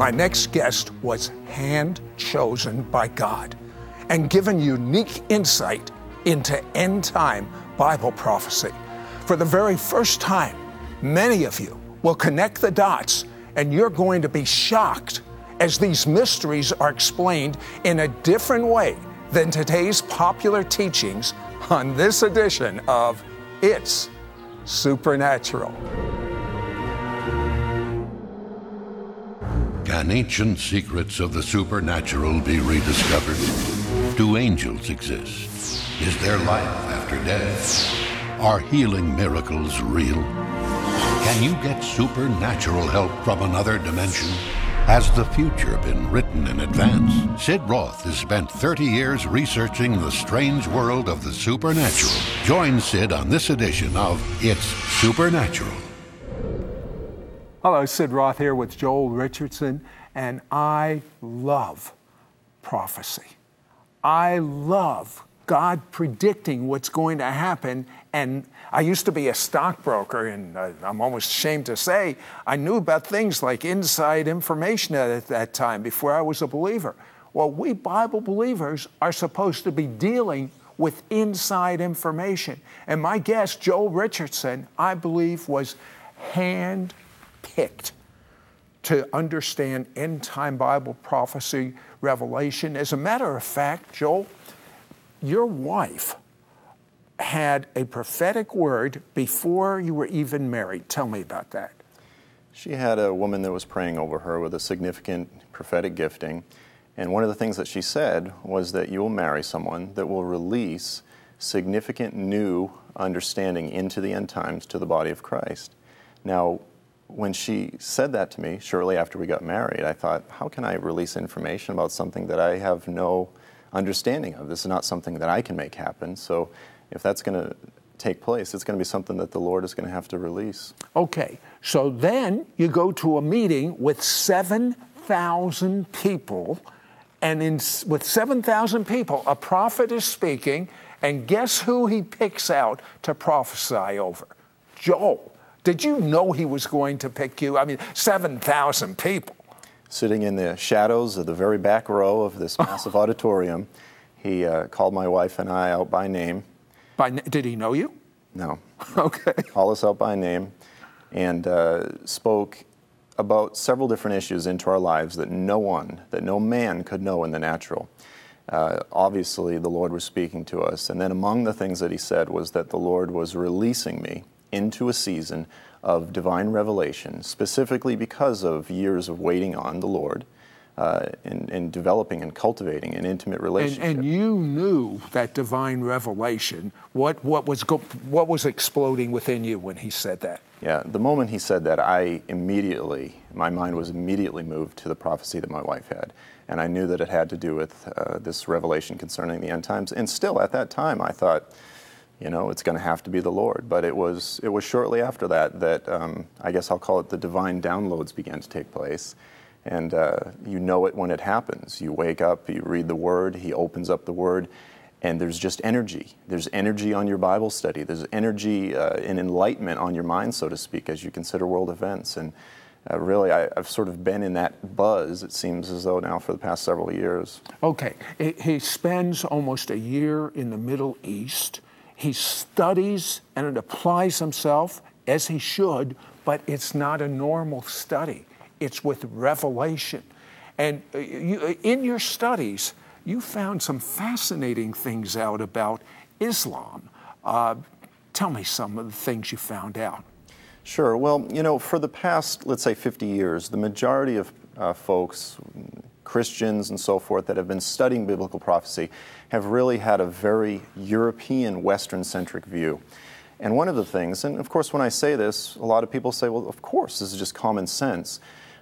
My next guest was hand chosen by God and given unique insight into end time Bible prophecy. For the very first time, many of you will connect the dots and you're going to be shocked as these mysteries are explained in a different way than today's popular teachings on this edition of It's Supernatural. Can ancient secrets of the supernatural be rediscovered? Do angels exist? Is there life after death? Are healing miracles real? Can you get supernatural help from another dimension? Has the future been written in advance? Sid Roth has spent 30 years researching the strange world of the supernatural. Join Sid on this edition of It's Supernatural. Hello, Sid Roth here with Joel Richardson, and I love prophecy. I love God predicting what's going to happen. And I used to be a stockbroker, and uh, I'm almost ashamed to say I knew about things like inside information at that time before I was a believer. Well, we Bible believers are supposed to be dealing with inside information. And my guest, Joel Richardson, I believe was hand picked to understand end time Bible prophecy, revelation. As a matter of fact, Joel, your wife had a prophetic word before you were even married. Tell me about that. She had a woman that was praying over her with a significant prophetic gifting. And one of the things that she said was that you will marry someone that will release significant new understanding into the end times to the body of Christ. Now, when she said that to me shortly after we got married, I thought, how can I release information about something that I have no understanding of. This is not something that I can make happen. So if that's going to take place, it's going to be something that the Lord is going to have to release. Okay. So then you go to a meeting with 7,000 people, and in, with 7,000 people, a prophet is speaking, and guess who he picks out to prophesy over? Joel. Did you know he was going to pick you? I mean, 7,000 people sitting in the shadows of the very back row of this massive auditorium. He uh, called my wife and I out by name. By did he know you? No. okay. Called us out by name and uh, spoke about several different issues into our lives that no one, that no man could know in the natural. Uh, obviously, the Lord was speaking to us. And then among the things that he said was that the Lord was releasing me into a season of divine revelation, specifically because of years of waiting on the Lord. Uh, and, and, developing and cultivating an intimate relationship. And, and, you knew that divine revelation. What, what, was go, what was exploding within you when he said that? Yeah, the moment he said that, I immediately, my mind was immediately moved to the prophecy that my wife had. And I knew that it had to do with uh, this revelation concerning the end times. And still, at that time, I thought, you know, it's going to have to be the Lord. But it was, it was shortly after that that um, I guess I'll call it the divine downloads began to take place. And uh, you know it when it happens. You wake up, you read the Word, He opens up the Word, and there's just energy. There's energy on your Bible study. There's energy uh, and enlightenment on your mind, so to speak, as you consider world events. And uh, really, I, have sort of been in that buzz, it seems as though now, for the past several years. Okay. He spends almost a year in the Middle East he studies and it applies himself as he should, but it's not a normal study. It's with revelation. And uh, you, uh, in your studies, you found some fascinating things out about Islam. Uh, tell me some of the things you found out. Sure. Well, you know, for the past, let's say, 50 years, the majority of uh, folks, Christians and so forth, that have been studying biblical prophecy have really had a very European, Western centric view. And one of the things, and of course, when I say this, a lot of people say, well, of course, this is just common sense.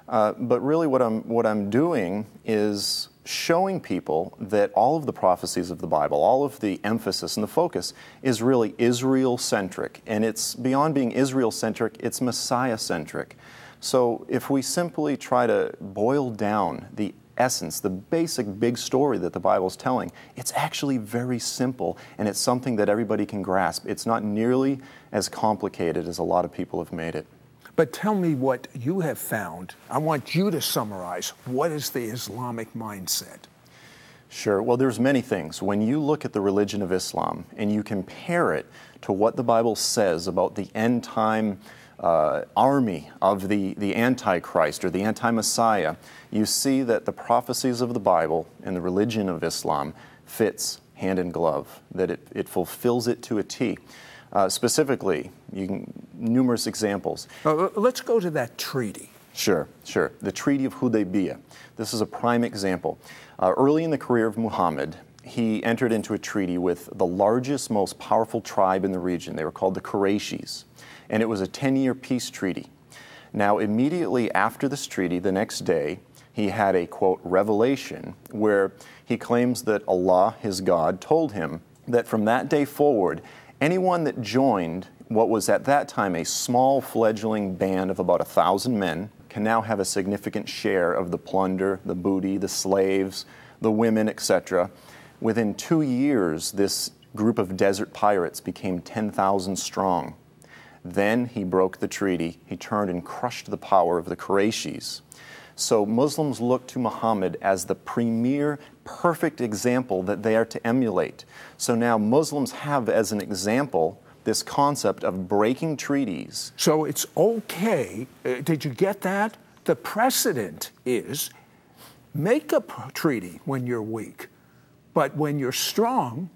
Uh, but really, what I'm, what I'm doing is showing people that all of the prophecies of the Bible, all of the emphasis and the focus is really Israel centric. And it's beyond being Israel centric, it's Messiah centric. So if we simply try to boil down the essence, the basic big story that the Bible is telling, it's actually very simple and it's something that everybody can grasp. It's not nearly as complicated as a lot of people have made it. But tell me what you have found. I want you to summarize what is the Islamic mindset? Sure. Well, there's many things. When you look at the religion of Islam and you compare it to what the Bible says about the end time uh, army of the, the Antichrist or the Anti Messiah, you see that the prophecies of the Bible and the religion of Islam fits hand in glove, that it, it fulfills it to a T. Uh, specifically, can, numerous examples. Uh, let's go to that treaty. Sure, sure. The Treaty of Hudaybiyah. This is a prime example. Uh, early in the career of Muhammad, he entered into a treaty with the largest, most powerful tribe in the region. They were called the Qurayshis. And it was a 10 year peace treaty. Now, immediately after this treaty, the next day, he had a quote revelation where he claims that Allah, his God, told him that from that day forward, anyone that joined what was at that time a small fledgling band of about a thousand men can now have a significant share of the plunder, the booty, the slaves, the women, etc. Within two years, this group of desert pirates became 10,000 strong. Then he broke the treaty. He turned and crushed the power of the Qurayshis. So Muslims look to Muhammad as the premier, perfect example that they are to emulate. So now Muslims have as an example this concept of breaking treaties. So it's okay. Uh, did you get that? The precedent is make a treaty when you're weak, but when you're strong,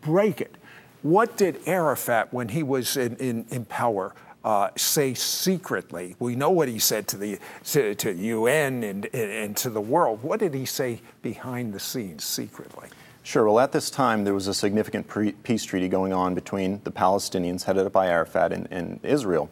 break it. What did Arafat, when he was in, in, in power, uh, say secretly? We know what he said to the to, to UN and, and, and to the world. What did he say behind the scenes secretly? Sure. Well, at this time, there was a significant pre- peace treaty going on between the Palestinians, headed up by Arafat, and, and, Israel.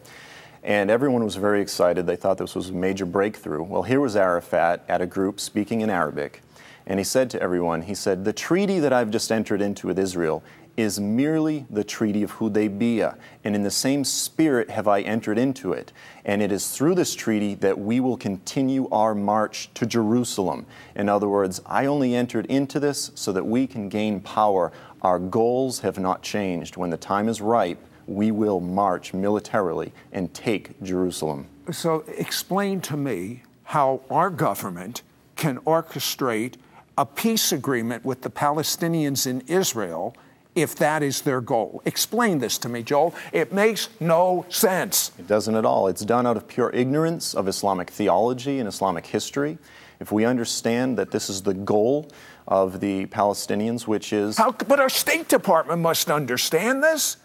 And everyone was very excited. They thought this was a major breakthrough. Well, here was Arafat at a group speaking in Arabic. And he said to everyone, he said, The treaty that I've just entered into with Israel is merely the Treaty of Hudaybiyah, and in the same spirit have I entered into it. And it is through this treaty that we will continue our march to Jerusalem. In other words, I only entered into this so that we can gain power. Our goals have not changed. When the time is ripe, we will march militarily and take Jerusalem. So, explain to me how our government can orchestrate a peace agreement with the Palestinians in Israel if that is their goal. Explain this to me, Joel. It makes no sense. It doesn't at all. It's done out of pure ignorance of Islamic theology and Islamic history. If we understand that this is the goal of the Palestinians, which is. How, but our State Department must understand this.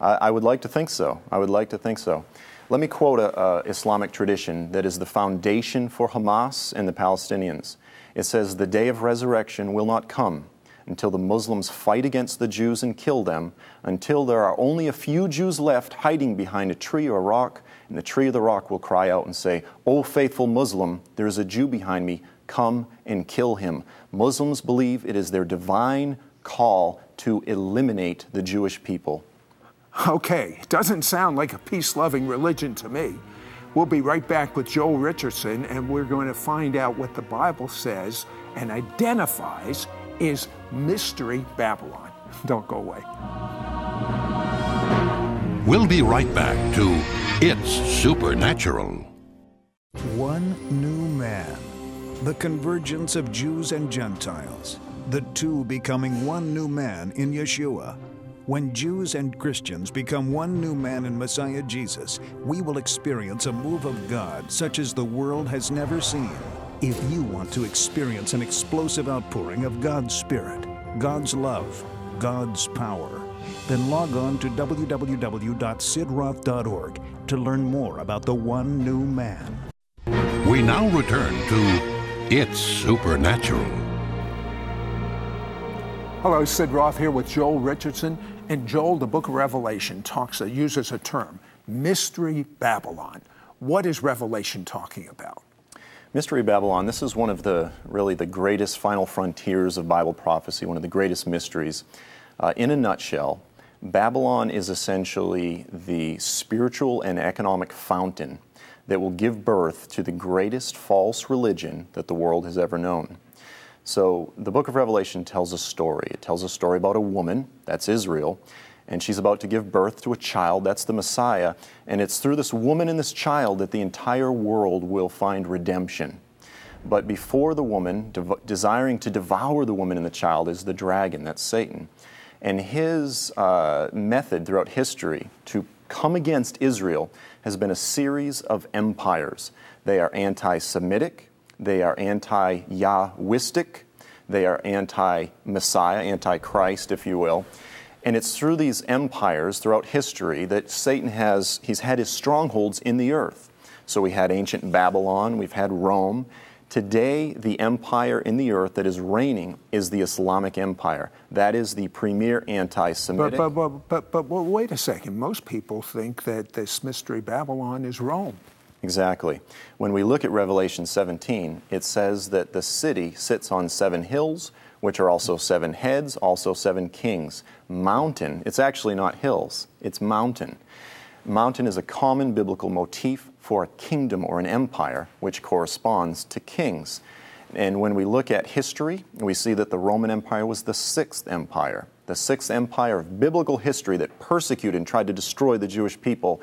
I, I would like to think so. I would like to think so. Let me quote a, Islamic tradition that is the foundation for Hamas and the Palestinians. It says, The day of resurrection will not come until the Muslims fight against the Jews and kill them, until there are only a few Jews left hiding behind a tree or a rock, and the tree or the rock will cry out and say, O faithful Muslim, there is a Jew behind me, come and kill him. Muslims believe it is their divine call to eliminate the Jewish people. Okay, doesn't sound like a peace loving religion to me. We'll be right back with Joel Richardson, and we're going to find out what the Bible says and identifies is Mystery Babylon. Don't go away. We'll be right back to It's Supernatural. One new man. The convergence of Jews and Gentiles. The two becoming one new man in Yeshua. When Jews and Christians become one new man in Messiah Jesus, we will experience a move of God such as the world has never seen. If you want to experience an explosive outpouring of God's Spirit, God's love, God's power, then log on to www.sidroth.org to learn more about the one new man. We now return to It's Supernatural. Hello, Sid Roth here with Joel Richardson. And Joel, the book of Revelation talks, uh, uses a term, Mystery Babylon. What is Revelation talking about? Mystery Babylon, this is one of the really the greatest final frontiers of Bible prophecy, one of the greatest mysteries. Uh, in a nutshell, Babylon is essentially the spiritual and economic fountain that will give birth to the greatest false religion that the world has ever known. So, the book of Revelation tells a story. It tells a story about a woman, that's Israel, and she's about to give birth to a child. That's the Messiah. And it's through this woman and this child that the entire world will find redemption. But before the woman, de- desiring to devour the woman and the child, is the dragon, that's Satan. And his uh, method throughout history to come against Israel has been a series of empires. They are anti Semitic, they are anti Yahwistic, they are anti Messiah, anti Christ, if you will. And it's through these empires throughout history that Satan has he's had his strongholds in the earth. So we had ancient Babylon, we've had Rome. Today, the empire in the earth that is reigning is the Islamic Empire. That is the premier anti Semitic. But, but, but, but, but, wait a second. Most people think that this mystery Babylon is Rome. Exactly. When we look at Revelation 17, it says that the city sits on seven hills, which are also seven heads, also seven kings. Mountain, it's actually not hills, it's mountain. Mountain is a common biblical motif for a kingdom or an empire, which corresponds to kings. And when we look at history, we see that the Roman Empire was the sixth empire, the sixth empire of biblical history that persecuted and tried to destroy the Jewish people.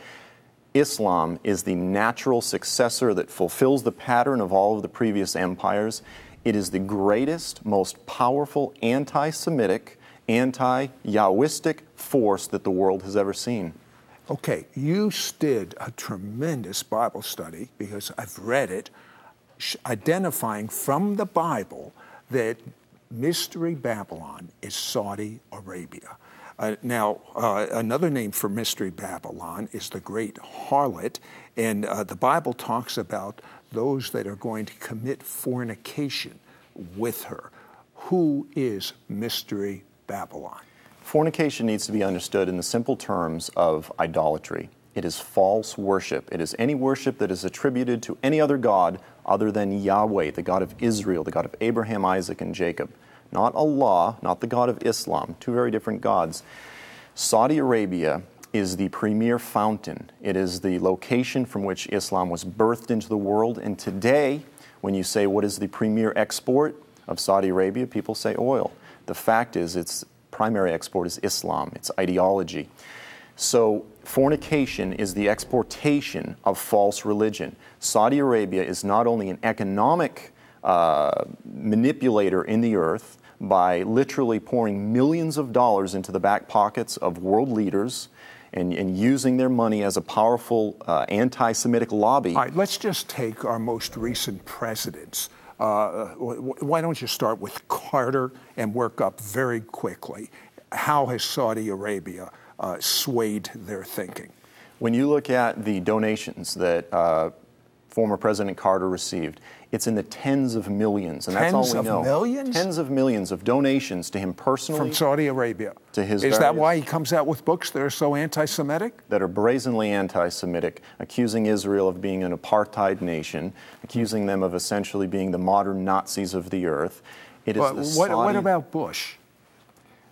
Islam is the natural successor that fulfills the pattern of all of the previous empires. It is the greatest, most powerful anti Semitic, anti Yahwistic force that the world has ever seen. Okay, you did a tremendous Bible study because I've read it, identifying from the Bible that Mystery Babylon is Saudi Arabia. Uh, now, uh, another name for Mystery Babylon is the Great Harlot, and uh, the Bible talks about those that are going to commit fornication with her. Who is Mystery Babylon? Fornication needs to be understood in the simple terms of idolatry. It is false worship. It is any worship that is attributed to any other God other than Yahweh, the God of Israel, the God of Abraham, Isaac, and Jacob. Not Allah, not the God of Islam, two very different gods. Saudi Arabia is the premier fountain. It is the location from which Islam was birthed into the world. And today, when you say what is the premier export of Saudi Arabia, people say oil. The fact is, it's primary export is Islam, it's ideology. So, fornication is the exportation of false religion. Saudi Arabia is not only an economic uh, manipulator in the earth by literally pouring millions of dollars into the back pockets of world leaders and, and using their money as a powerful uh, anti Semitic lobby. All right, let's just take our most recent presidents. Uh, why don't you start with Carter and work up very quickly? How has Saudi Arabia uh, swayed their thinking? When you look at the donations that uh, former President Carter received, it's in the tens of millions, and tens that's all we know. Tens of millions? Tens of millions of donations to him personally. From Saudi Arabia. To his Is that why he comes out with books that are so anti Semitic? That are brazenly anti Semitic, accusing Israel of being an apartheid nation, accusing them of essentially being the modern Nazis of the earth. It is but what, Saudi... what about Bush?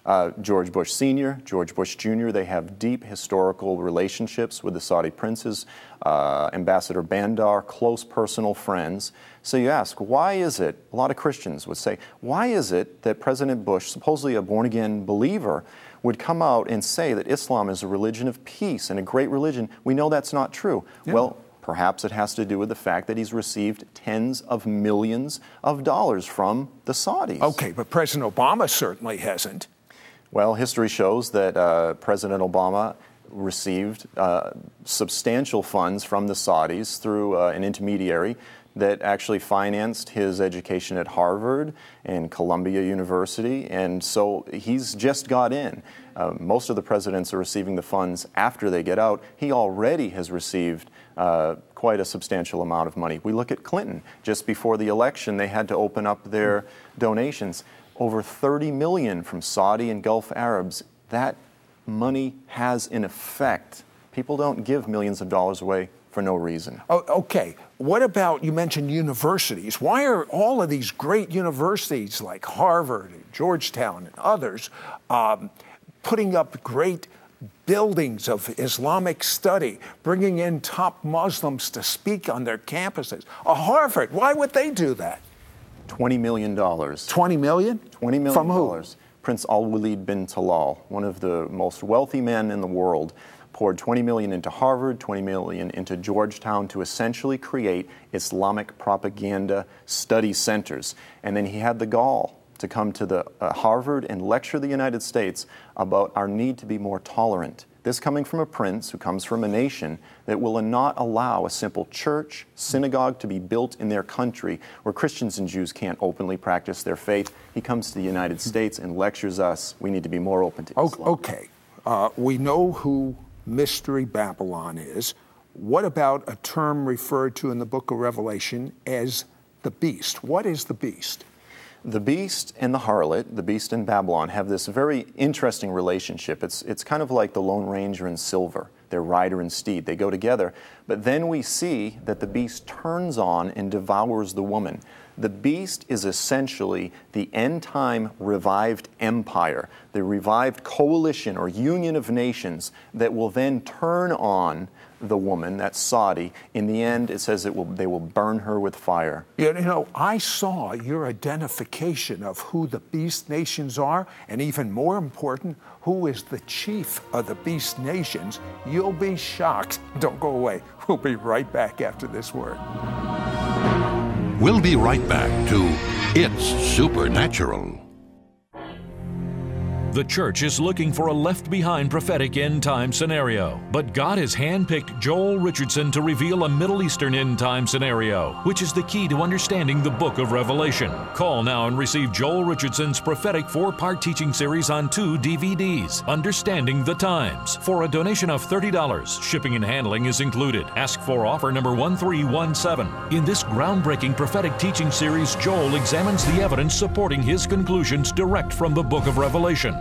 Uh, George Bush Sr., George Bush Jr., they have deep historical relationships with the Saudi princes. Uh, Ambassador Bandar, close personal friends. So you ask, why is it, a lot of Christians would say, why is it that President Bush, supposedly a born again believer, would come out and say that Islam is a religion of peace and a great religion? We know that's not true. Yeah. Well, Perhaps it has to do with the fact that he's received tens of millions of dollars from the Saudis. Okay, but President Obama certainly hasn't. Well, history shows that uh, President Obama received uh, substantial funds from the Saudis through uh, an intermediary that actually financed his education at Harvard and Columbia University. And so he's just got in. Uh, most of the presidents are receiving the funds after they get out. He already has received uh, quite a substantial amount of money. We look at Clinton. Just before the election, they had to open up their donations. Over 30 million from Saudi and Gulf Arabs. That money has an effect. People don't give millions of dollars away for no reason. Oh, okay. What about you mentioned universities? Why are all of these great universities like Harvard, and Georgetown, and others um, putting up great buildings of Islamic study, bringing in top Muslims to speak on their campuses? A Harvard, why would they do that? $20 million. $20 million? 20 million. From who? Prince Al Walid bin Talal, one of the most wealthy men in the world, poured 20 million into Harvard, 20 million into Georgetown to essentially create Islamic propaganda study centers. And then he had the gall to come to the uh, Harvard and lecture the United States about our need to be more tolerant. This coming from a prince who comes from a nation that will not allow a simple church, synagogue to be built in their country where Christians and Jews can't openly practice their faith. He comes to the United States and lectures us. We need to be more open to Islam. Okay. Uh, we know who Mystery Babylon is. What about a term referred to in the book of Revelation as the beast? What is the beast? The beast and the harlot, the beast and Babylon, have this very interesting relationship. It's, it's kind of like the Lone Ranger and Silver, their rider and steed. They go together. But then we see that the beast turns on and devours the woman. The beast is essentially the end time revived empire, the revived coalition or union of nations that will then turn on the woman, that's Saudi. In the end, it says it will, they will burn her with fire. You know, I saw your identification of who the beast nations are, and even more important, who is the chief of the beast nations. You'll be shocked. Don't go away. We'll be right back after this word. We'll be right back to It's Supernatural. The church is looking for a left behind prophetic end time scenario, but God has handpicked Joel Richardson to reveal a Middle Eastern end time scenario, which is the key to understanding the book of Revelation. Call now and receive Joel Richardson's prophetic four part teaching series on two DVDs, Understanding the Times, for a donation of $30. Shipping and handling is included. Ask for offer number 1317. In this groundbreaking prophetic teaching series, Joel examines the evidence supporting his conclusions direct from the book of Revelation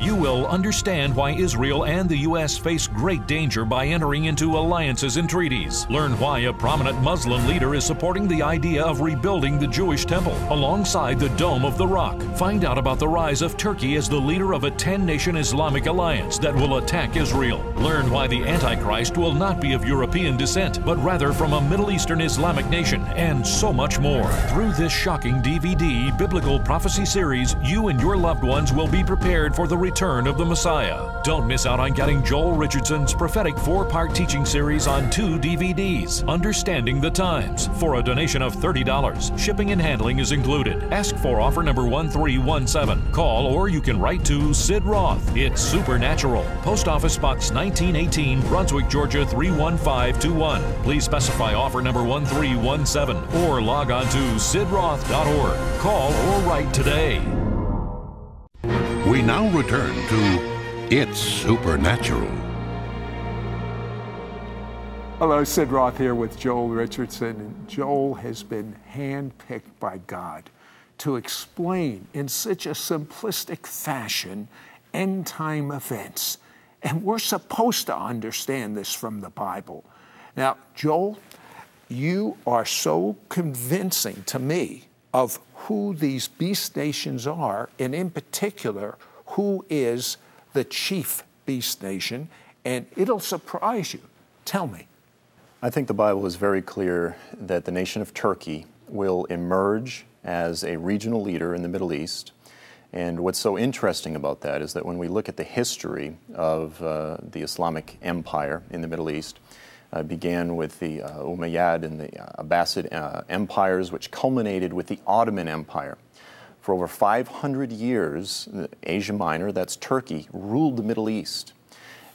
you will understand why Israel and the U.S. face great danger by entering into alliances and treaties. Learn why a prominent Muslim leader is supporting the idea of rebuilding the Jewish temple alongside the Dome of the Rock. Find out about the rise of Turkey as the leader of a 10 nation Islamic alliance that will attack Israel. Learn why the Antichrist will not be of European descent, but rather from a Middle Eastern Islamic nation, and so much more. Through this shocking DVD Biblical Prophecy series, you and your loved ones will be prepared for the return of the Messiah. Don't miss out on getting Joel Richardson's prophetic four part teaching series on two DVDs, Understanding the Times, for a donation of $30. Shipping and handling is included. Ask for offer number 1317. Call or you can write to Sid Roth. It's Supernatural. Post Office Box 1918, Brunswick, Georgia 31521. Please specify offer number 1317 or log on to sidroth.org. Call or write today. We now return to It's Supernatural. Hello, Sid Roth here with Joel Richardson. Joel has been handpicked by God to explain in such a simplistic fashion end time events. And we're supposed to understand this from the Bible. Now, Joel, you are so convincing to me of who these beast nations are, and in particular, who is the chief beast nation, and it'll surprise you. Tell me. I think the Bible is very clear that the nation of Turkey will emerge as a regional leader in the Middle East. And what's so interesting about that is that when we look at the history of uh, the Islamic Empire in the Middle East, uh, began with the uh, Umayyad and the uh, Abbasid uh, empires, which culminated with the Ottoman Empire. For over 500 years, Asia Minor, that's Turkey, ruled the Middle East.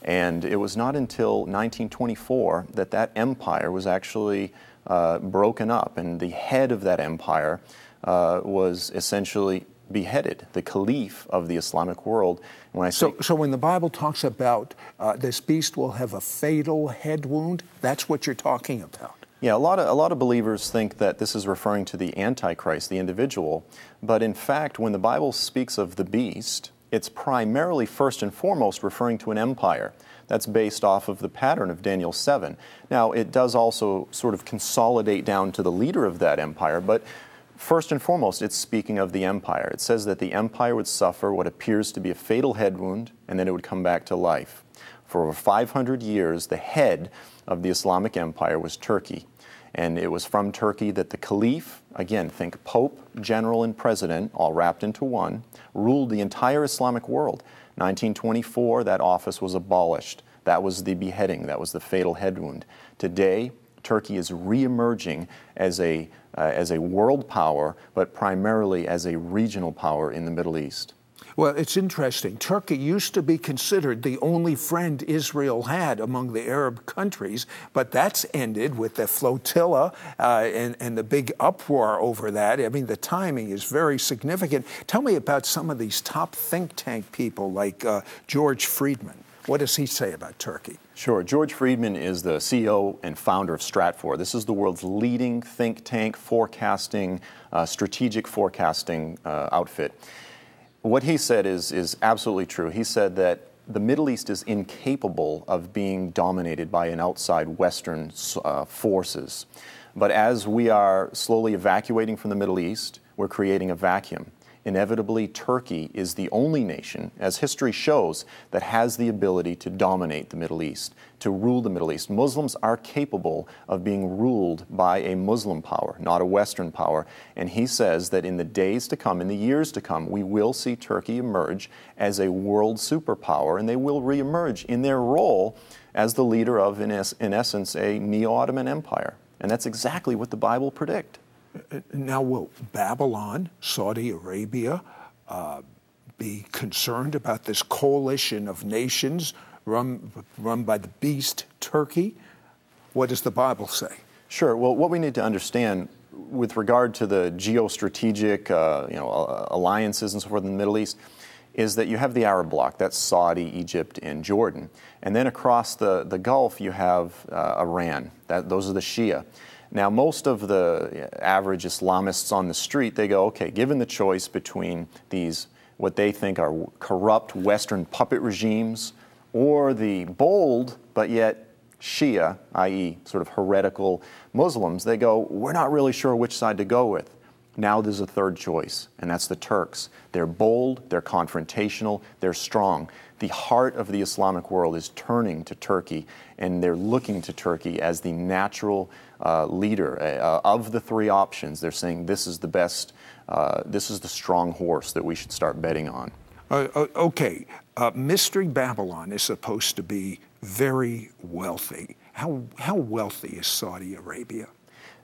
And it was not until 1924 that that empire was actually uh, broken up, and the head of that empire uh, was essentially beheaded, the caliph of the Islamic world. When I so, so when the Bible talks about uh, this beast will have a fatal head wound, that's what you're talking about. Yeah, a lot of a lot of believers think that this is referring to the Antichrist, the individual, but in fact, when the Bible speaks of the beast, it's primarily first and foremost referring to an empire. That's based off of the pattern of Daniel 7. Now, it does also sort of consolidate down to the leader of that empire, but First and foremost, it's speaking of the empire. It says that the empire would suffer what appears to be a fatal head wound and then it would come back to life. For over 500 years, the head of the Islamic empire was Turkey. And it was from Turkey that the Caliph, again, think Pope, General, and President, all wrapped into one, ruled the entire Islamic world. 1924, that office was abolished. That was the beheading, that was the fatal head wound. Today, Turkey is reemerging as a, uh, as a world power, but primarily as a regional power in the Middle East. Well, it's interesting. Turkey used to be considered the only friend Israel had among the Arab countries, but that's ended with the flotilla uh, and, and the big uproar over that. I mean, the timing is very significant. Tell me about some of these top think tank people like uh, George Friedman. What does he say about Turkey? Sure. George Friedman is the CEO and founder of Stratfor. This is the world's leading think tank forecasting, uh, strategic forecasting uh, outfit what he said is, is absolutely true. He said that the Middle East is incapable of being dominated by an outside Western uh, forces. But as we are slowly evacuating from the Middle East, we're creating a vacuum inevitably Turkey is the only nation, as history shows, that has the ability to dominate the Middle East, to rule the Middle East. Muslims are capable of being ruled by a Muslim power, not a Western power. And he says that in the days to come, in the years to come, we will see Turkey emerge as a world superpower, and they will reemerge in their role as the leader of, in, es- in essence, a neo Ottoman empire. And that's exactly what the Bible predict. Now, will Babylon, Saudi Arabia, uh, be concerned about this coalition of nations run, run by the beast Turkey? What does the Bible say? Sure. Well, what we need to understand with regard to the geostrategic uh, you know, alliances and so forth in the Middle East is that you have the Arab bloc, that's Saudi, Egypt, and Jordan. And then across the, the Gulf, you have uh, Iran. That, those are the Shia. Now, most of the uh, average Islamists on the street, they go, okay, given the choice between these, what they think are corrupt Western puppet regimes, or the bold but yet Shia, i.e., sort of heretical Muslims, they go, we're not really sure which side to go with. Now there's a third choice, and that's the Turks. They're bold, they're confrontational, they're strong. The heart of the Islamic world is turning to Turkey, and they're looking to Turkey as the natural uh, leader uh, of the three options. They're saying this is the best, uh, this is the strong horse that we should start betting on. Uh, uh, okay, uh, Mystery Babylon is supposed to be very wealthy. How, how wealthy is Saudi Arabia?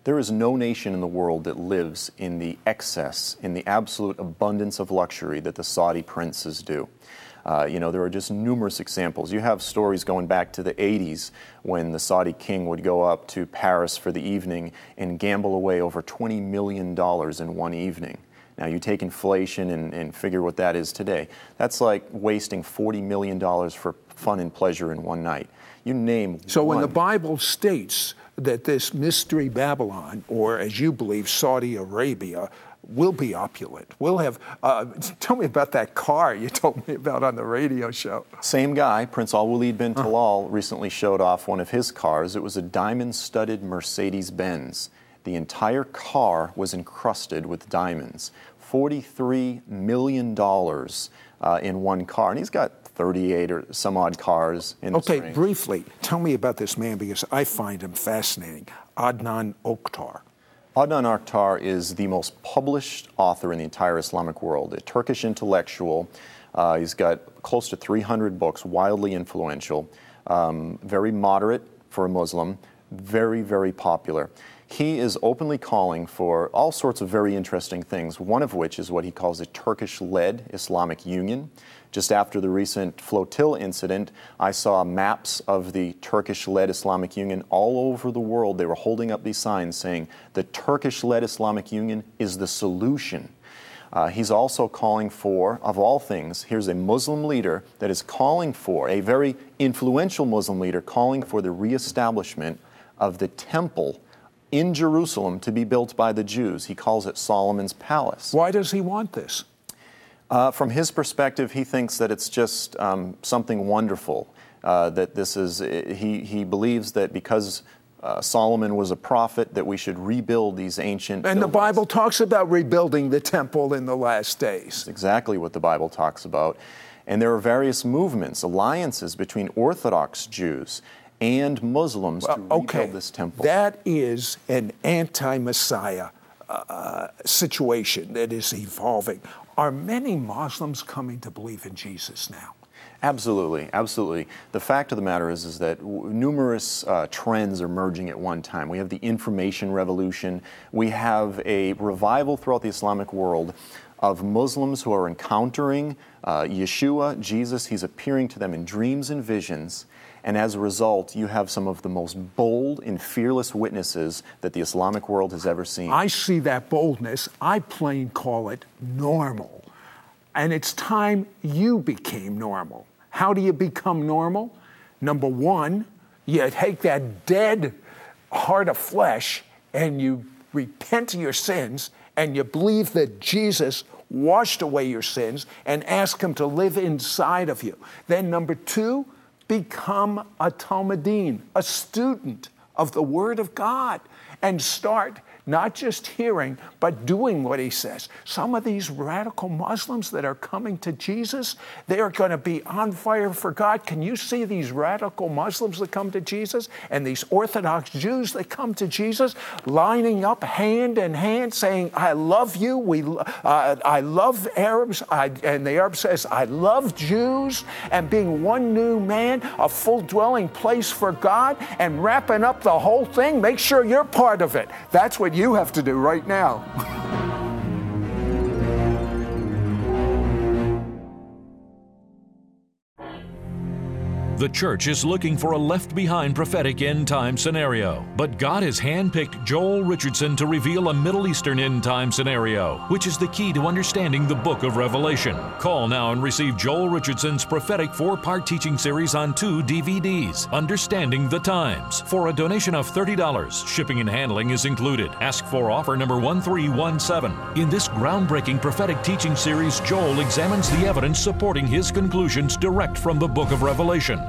There is no nation in the world that lives in the excess, in the absolute abundance of luxury that the Saudi princes do. Uh, you know, there are just numerous examples. You have stories going back to the 80s when the Saudi king would go up to Paris for the evening and gamble away over $20 million in one evening. Now, you take inflation and, and figure what that is today. That's like wasting $40 million for fun and pleasure in one night. You name So, one. when the Bible states that this mystery Babylon, or as you believe, Saudi Arabia, will be opulent. We'll have. Uh, tell me about that car you told me about on the radio show. Same guy, Prince Al Walid bin Talal, recently showed off one of his cars. It was a diamond studded Mercedes Benz. The entire car was encrusted with diamonds. $43 million uh, in one car. And he's got 38 or some odd cars in Okay, briefly, tell me about this man because I find him fascinating. Adnan Oktar. Adnan Oktar is the most published author in the entire Islamic world, a Turkish intellectual. Uh, he's got close to 300 books, wildly influential, um, very moderate for a Muslim, very, very popular. He is openly calling for all sorts of very interesting things, one of which is what he calls a Turkish led Islamic Union. Just after the recent flotilla incident, I saw maps of the Turkish led Islamic Union all over the world. They were holding up these signs saying, the Turkish led Islamic Union is the solution. Uh, he's also calling for, of all things, here's a Muslim leader that is calling for, a very influential Muslim leader, calling for the reestablishment of the temple in Jerusalem to be built by the Jews. He calls it Solomon's Palace. Why does he want this? Uh, from his perspective, he thinks that it's just um, something wonderful. Uh, that this is, he, he believes that because uh, Solomon was a prophet, that we should rebuild these ancient. And buildings. the Bible talks about rebuilding the temple in the last days. That's exactly what the Bible talks about. And there are various movements, alliances between Orthodox Jews and Muslims to rebuild okay, this temple. that is an anti-Messiah uh, situation that is evolving. Are many Muslims coming to believe in Jesus now? Absolutely, absolutely. The fact of the matter is, is that w- numerous uh, trends are merging at one time. We have the information revolution. We have a revival throughout the Islamic world of Muslims who are encountering uh, Yeshua, Jesus. He's appearing to them in dreams and visions. And as a result, you have some of the most bold and fearless witnesses that the Islamic world has ever seen. I see that boldness. I plain call it normal. And it's time you became normal. How do you become normal? Number one, you take that dead heart of flesh and you repent of your sins and you believe that Jesus washed away your sins and ask Him to live inside of you. Then, number two, become a talmidim, a student of the Word of God, and start not just hearing, but doing what he says. Some of these radical Muslims that are coming to Jesus, they are going to be on fire for God. Can you see these radical Muslims that come to Jesus and these Orthodox Jews that come to Jesus lining up hand in hand saying, I love you. We, uh, I love Arabs. I, and the Arab says, I love Jews and being one new man, a full dwelling place for God and wrapping up the whole thing. Make sure you're part of it. That's what you have to do right now. The church is looking for a left behind prophetic end time scenario, but God has handpicked Joel Richardson to reveal a Middle Eastern end time scenario, which is the key to understanding the book of Revelation. Call now and receive Joel Richardson's prophetic four part teaching series on two DVDs, Understanding the Times. For a donation of $30, shipping and handling is included. Ask for offer number 1317. In this groundbreaking prophetic teaching series, Joel examines the evidence supporting his conclusions direct from the book of Revelation.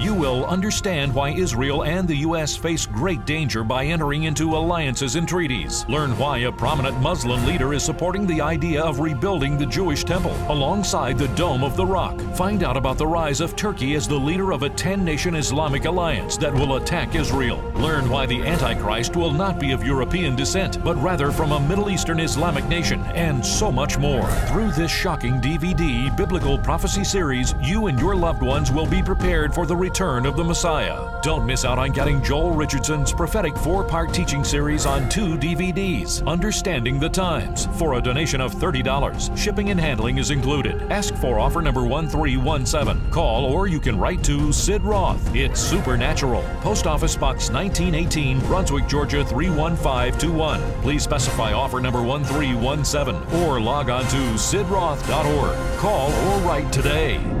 You will understand why Israel and the U.S. face great danger by entering into alliances and treaties. Learn why a prominent Muslim leader is supporting the idea of rebuilding the Jewish temple alongside the Dome of the Rock. Find out about the rise of Turkey as the leader of a 10 nation Islamic alliance that will attack Israel. Learn why the Antichrist will not be of European descent, but rather from a Middle Eastern Islamic nation, and so much more. Through this shocking DVD biblical prophecy series, you and your loved ones will be prepared for the return of the Messiah. Don't miss out on getting Joel Richardson's prophetic four part teaching series on two DVDs, Understanding the Times, for a donation of $30. Shipping and handling is included. Ask for offer number 1317. Call or you can write to Sid Roth. It's Supernatural. Post Office Box 1918, Brunswick, Georgia 31521. Please specify offer number 1317 or log on to sidroth.org. Call or write today.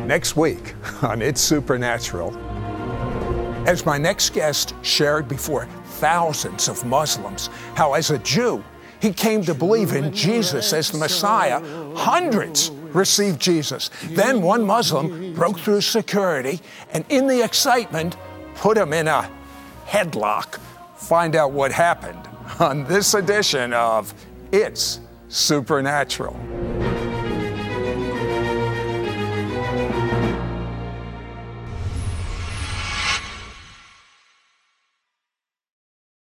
Mm-hmm. next week on It's Supernatural, as my next guest shared before thousands of Muslims how, as a Jew, he came to believe in Jesus as the Messiah. Hundreds received Jesus. Then one Muslim broke through security and, in the excitement, put him in a headlock. Find out what happened on this edition of It's Supernatural.